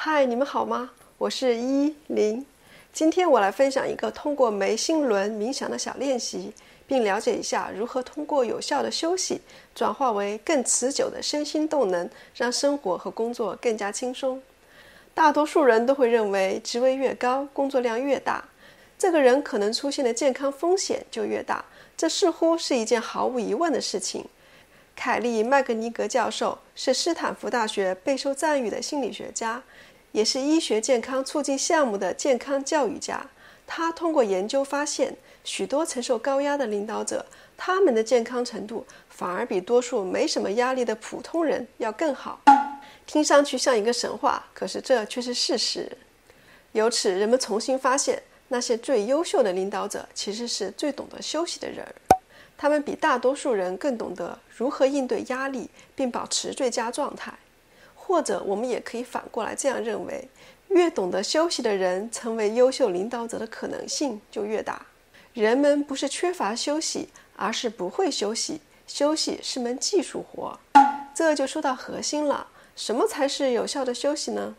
嗨，你们好吗？我是依林。今天我来分享一个通过眉心轮冥想的小练习，并了解一下如何通过有效的休息，转化为更持久的身心动能，让生活和工作更加轻松。大多数人都会认为，职位越高，工作量越大，这个人可能出现的健康风险就越大。这似乎是一件毫无疑问的事情。凯利·麦格尼格教授是斯坦福大学备受赞誉的心理学家，也是医学健康促进项目的健康教育家。他通过研究发现，许多承受高压的领导者，他们的健康程度反而比多数没什么压力的普通人要更好。听上去像一个神话，可是这却是事实。由此，人们重新发现，那些最优秀的领导者其实是最懂得休息的人。他们比大多数人更懂得如何应对压力，并保持最佳状态。或者，我们也可以反过来这样认为：越懂得休息的人，成为优秀领导者的可能性就越大。人们不是缺乏休息，而是不会休息。休息是门技术活。这就说到核心了：什么才是有效的休息呢？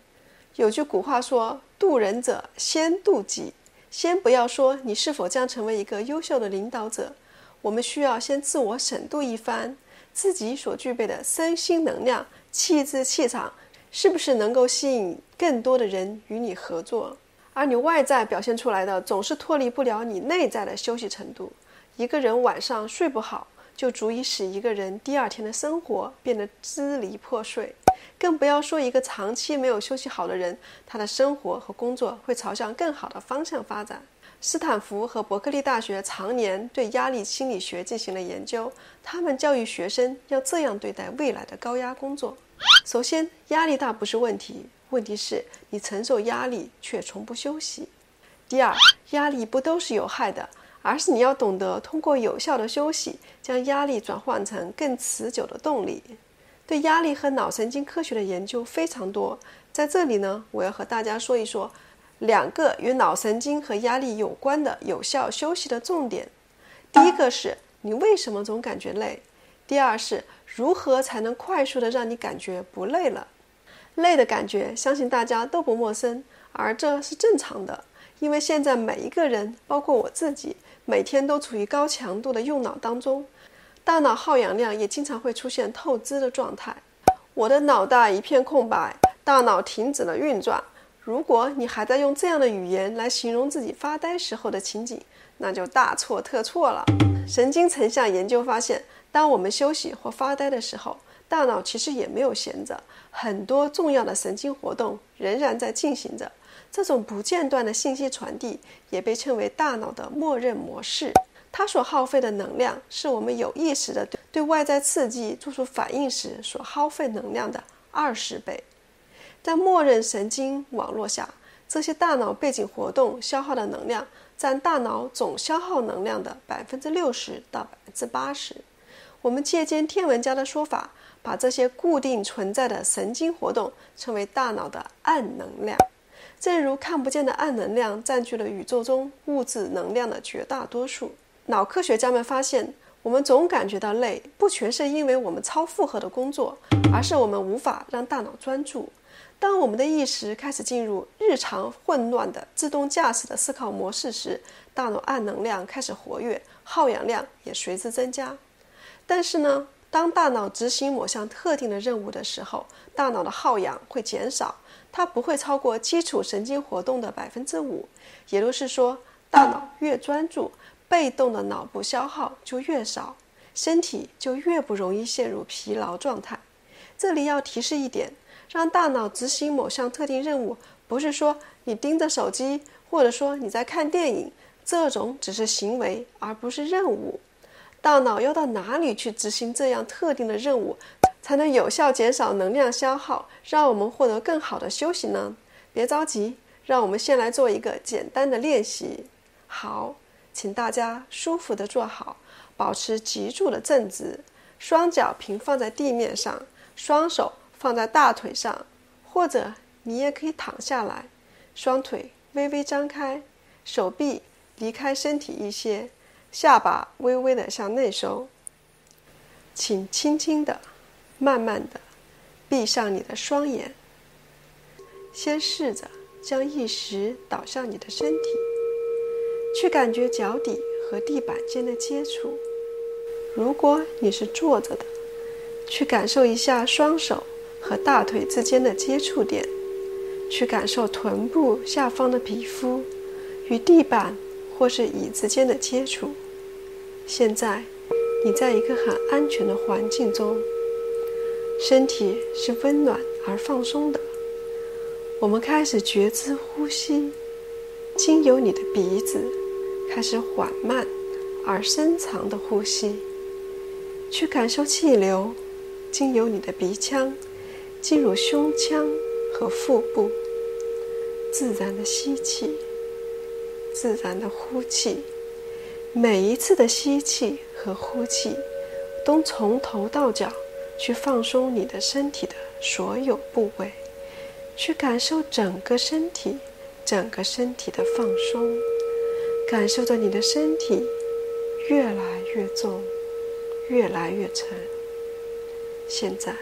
有句古话说：“渡人者先渡己。”先不要说你是否将成为一个优秀的领导者。我们需要先自我审度一番，自己所具备的身心能量、气质、气场，是不是能够吸引更多的人与你合作？而你外在表现出来的，总是脱离不了你内在的休息程度。一个人晚上睡不好，就足以使一个人第二天的生活变得支离破碎。更不要说一个长期没有休息好的人，他的生活和工作会朝向更好的方向发展。斯坦福和伯克利大学常年对压力心理学进行了研究。他们教育学生要这样对待未来的高压工作：首先，压力大不是问题，问题是你承受压力却从不休息；第二，压力不都是有害的，而是你要懂得通过有效的休息，将压力转换成更持久的动力。对压力和脑神经科学的研究非常多，在这里呢，我要和大家说一说。两个与脑神经和压力有关的有效休息的重点，第一个是你为什么总感觉累，第二是如何才能快速的让你感觉不累了。累的感觉，相信大家都不陌生，而这是正常的，因为现在每一个人，包括我自己，每天都处于高强度的用脑当中，大脑耗氧量也经常会出现透支的状态。我的脑袋一片空白，大脑停止了运转。如果你还在用这样的语言来形容自己发呆时候的情景，那就大错特错了。神经成像研究发现，当我们休息或发呆的时候，大脑其实也没有闲着，很多重要的神经活动仍然在进行着。这种不间断的信息传递也被称为大脑的默认模式。它所耗费的能量，是我们有意识的对外在刺激做出反应时所耗费能量的二十倍。在默认神经网络下，这些大脑背景活动消耗的能量占大脑总消耗能量的百分之六十到百分之八十。我们借鉴天文家的说法，把这些固定存在的神经活动称为大脑的暗能量。正如看不见的暗能量占据了宇宙中物质能量的绝大多数。脑科学家们发现，我们总感觉到累，不全是因为我们超负荷的工作，而是我们无法让大脑专注。当我们的意识开始进入日常混乱的自动驾驶的思考模式时，大脑暗能量开始活跃，耗氧量也随之增加。但是呢，当大脑执行某项特定的任务的时候，大脑的耗氧会减少，它不会超过基础神经活动的百分之五。也就是说，大脑越专注，被动的脑部消耗就越少，身体就越不容易陷入疲劳状态。这里要提示一点。让大脑执行某项特定任务，不是说你盯着手机，或者说你在看电影，这种只是行为，而不是任务。大脑要到哪里去执行这样特定的任务，才能有效减少能量消耗，让我们获得更好的休息呢？别着急，让我们先来做一个简单的练习。好，请大家舒服的坐好，保持脊柱的正直，双脚平放在地面上，双手。放在大腿上，或者你也可以躺下来，双腿微微张开，手臂离开身体一些，下巴微微的向内收。请轻轻的、慢慢的闭上你的双眼，先试着将意识导向你的身体，去感觉脚底和地板间的接触。如果你是坐着的，去感受一下双手和大腿之间的接触点，去感受臀部下方的皮肤与地板或是椅子间的接触。现在，你在一个很安全的环境中，身体是温暖而放松的。我们开始觉知呼吸，经由你的鼻子开始缓慢而深长的呼吸，去感受气流经由你的鼻腔进入胸腔和腹部，自然的吸气，自然的呼气。每一次的吸气和呼气，都从头到脚去放松你的身体的所有部位。去感受整个身体，整个身体的放松，感受着你的身体越来越重，越来越沉。现在，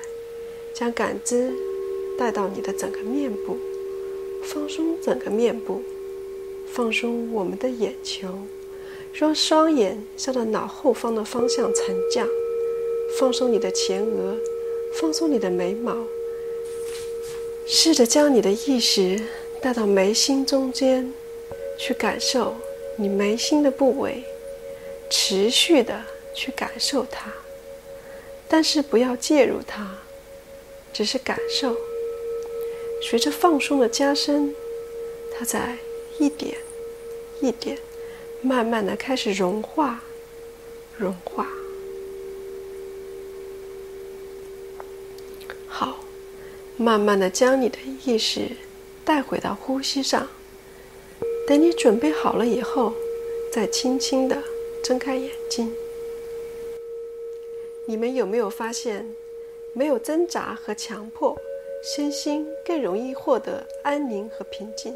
将感知带到你的整个面部，放松整个面部，放松我们的眼球，让双眼向着脑后方的方向沉降，放松你的前额，放松你的眉毛。试着将你的意识带到眉心中间，去感受你眉心的部位，持续的去感受它，但是不要介入它，只是感受。随着放松的加深，它在一点一点，慢慢的开始融化，融化。好慢慢的将你的意识带回到呼吸上。等你准备好了以后，再轻轻的睁开眼睛。你们有没有发现，没有挣扎和强迫，身心更容易获得安宁和平静？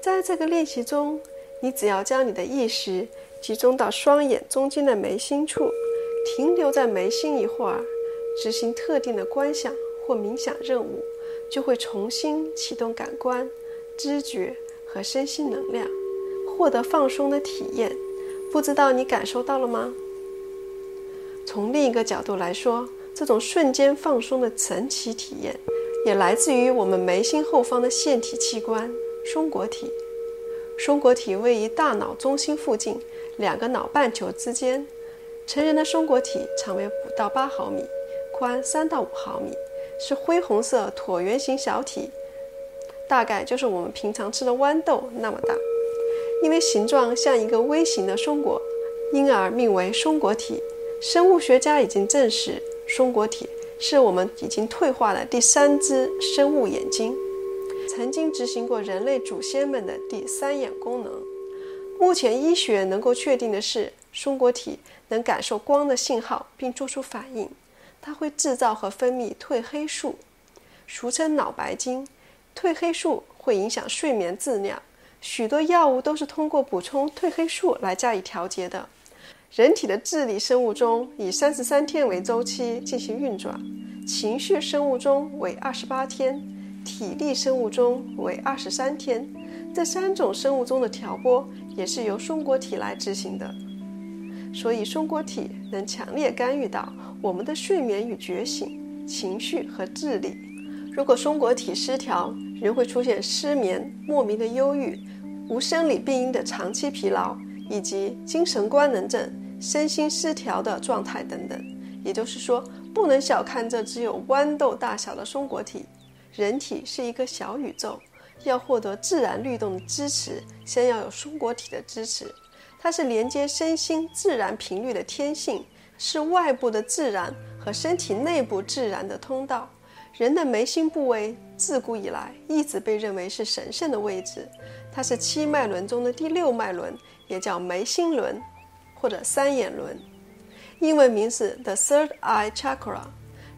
在这个练习中，你只要将你的意识集中到双眼中间的眉心处，停留在眉心一会儿，执行特定的观想。或冥想任务，就会重新启动感官、知觉和身心能量，获得放松的体验。不知道你感受到了吗？从另一个角度来说，这种瞬间放松的神奇体验，也来自于我们眉心后方的腺体器官——松果体。松果体位于大脑中心附近两个脑半球之间。成人的松果体长为五到八毫米，宽三到五毫米。是灰红色椭圆形小体，大概就是我们平常吃的豌豆那么大。因为形状像一个微型的松果，因而命为松果体。生物学家已经证实，松果体是我们已经退化的第三只生物眼睛，曾经执行过人类祖先们的第三眼功能。目前医学能够确定的是，松果体能感受光的信号并做出反应。它会制造和分泌褪黑素，俗称脑白金。褪黑素会影响睡眠质量，许多药物都是通过补充褪黑素来加以调节的。人体的智力生物钟以三十三天为周期进行运转，情绪生物钟为二十八天，体力生物钟为二十三天。这三种生物钟的调拨也是由松果体来执行的，所以松果体能强烈干预到。我们的睡眠与觉醒、情绪和智力，如果松果体失调，人会出现失眠、莫名的忧郁、无生理病因的长期疲劳，以及精神官能症、身心失调的状态等等。也就是说，不能小看这只有豌豆大小的松果体。人体是一个小宇宙，要获得自然律动的支持，先要有松果体的支持。它是连接身心自然频率的天性。是外部的自然和身体内部自然的通道。人的眉心部位自古以来一直被认为是神圣的位置，它是七脉轮中的第六脉轮，也叫眉心轮或者三眼轮。英文名是 The Third Eye Chakra，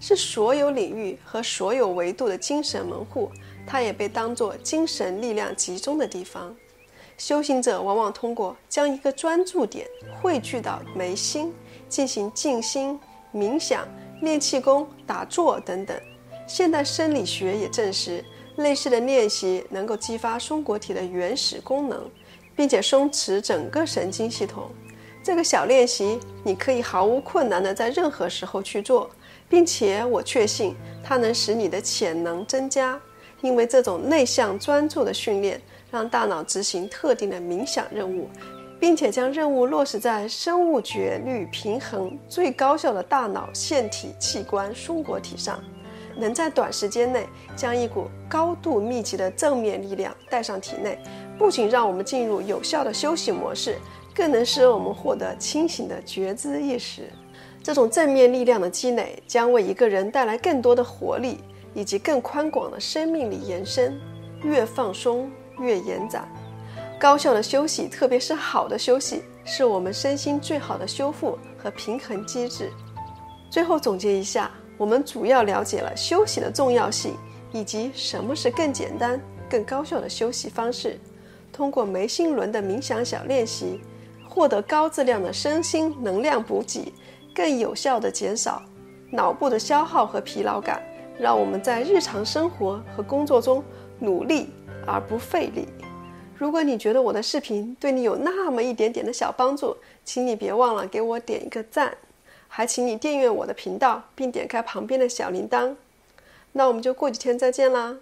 是所有领域和所有维度的精神门户。它也被当作精神力量集中的地方。修行者往往通过将一个专注点汇聚到眉心。进行静心、冥想、练气功、打坐等等。现代生理学也证实，类似的练习能够激发松果体的原始功能，并且松弛整个神经系统。这个小练习你可以毫无困难地在任何时候去做，并且我确信它能使你的潜能增加，因为这种内向专注的训练让大脑执行特定的冥想任务，并且将任务落实在生物觉律平衡最高效的大脑腺体器官松果体上。能在短时间内将一股高度密集的正面力量带上体内，不仅让我们进入有效的休息模式，更能使我们获得清醒的觉知意识。这种正面力量的积累将为一个人带来更多的活力以及更宽广的生命力延伸。越放松越延展。高效的休息，特别是好的休息，是我们身心最好的修复和平衡机制。最后总结一下。我们主要了解了休息的重要性，以及什么是更简单、更高效的休息方式。通过眉心轮的冥想小练习，获得高质量的身心能量补给，更有效地减少脑部的消耗和疲劳感，让我们在日常生活和工作中努力而不费力。如果你觉得我的视频对你有那么一点点的小帮助，请你别忘了给我点一个赞。还请你订阅我的频道，并点开旁边的小铃铛。那我们就过几天再见啦。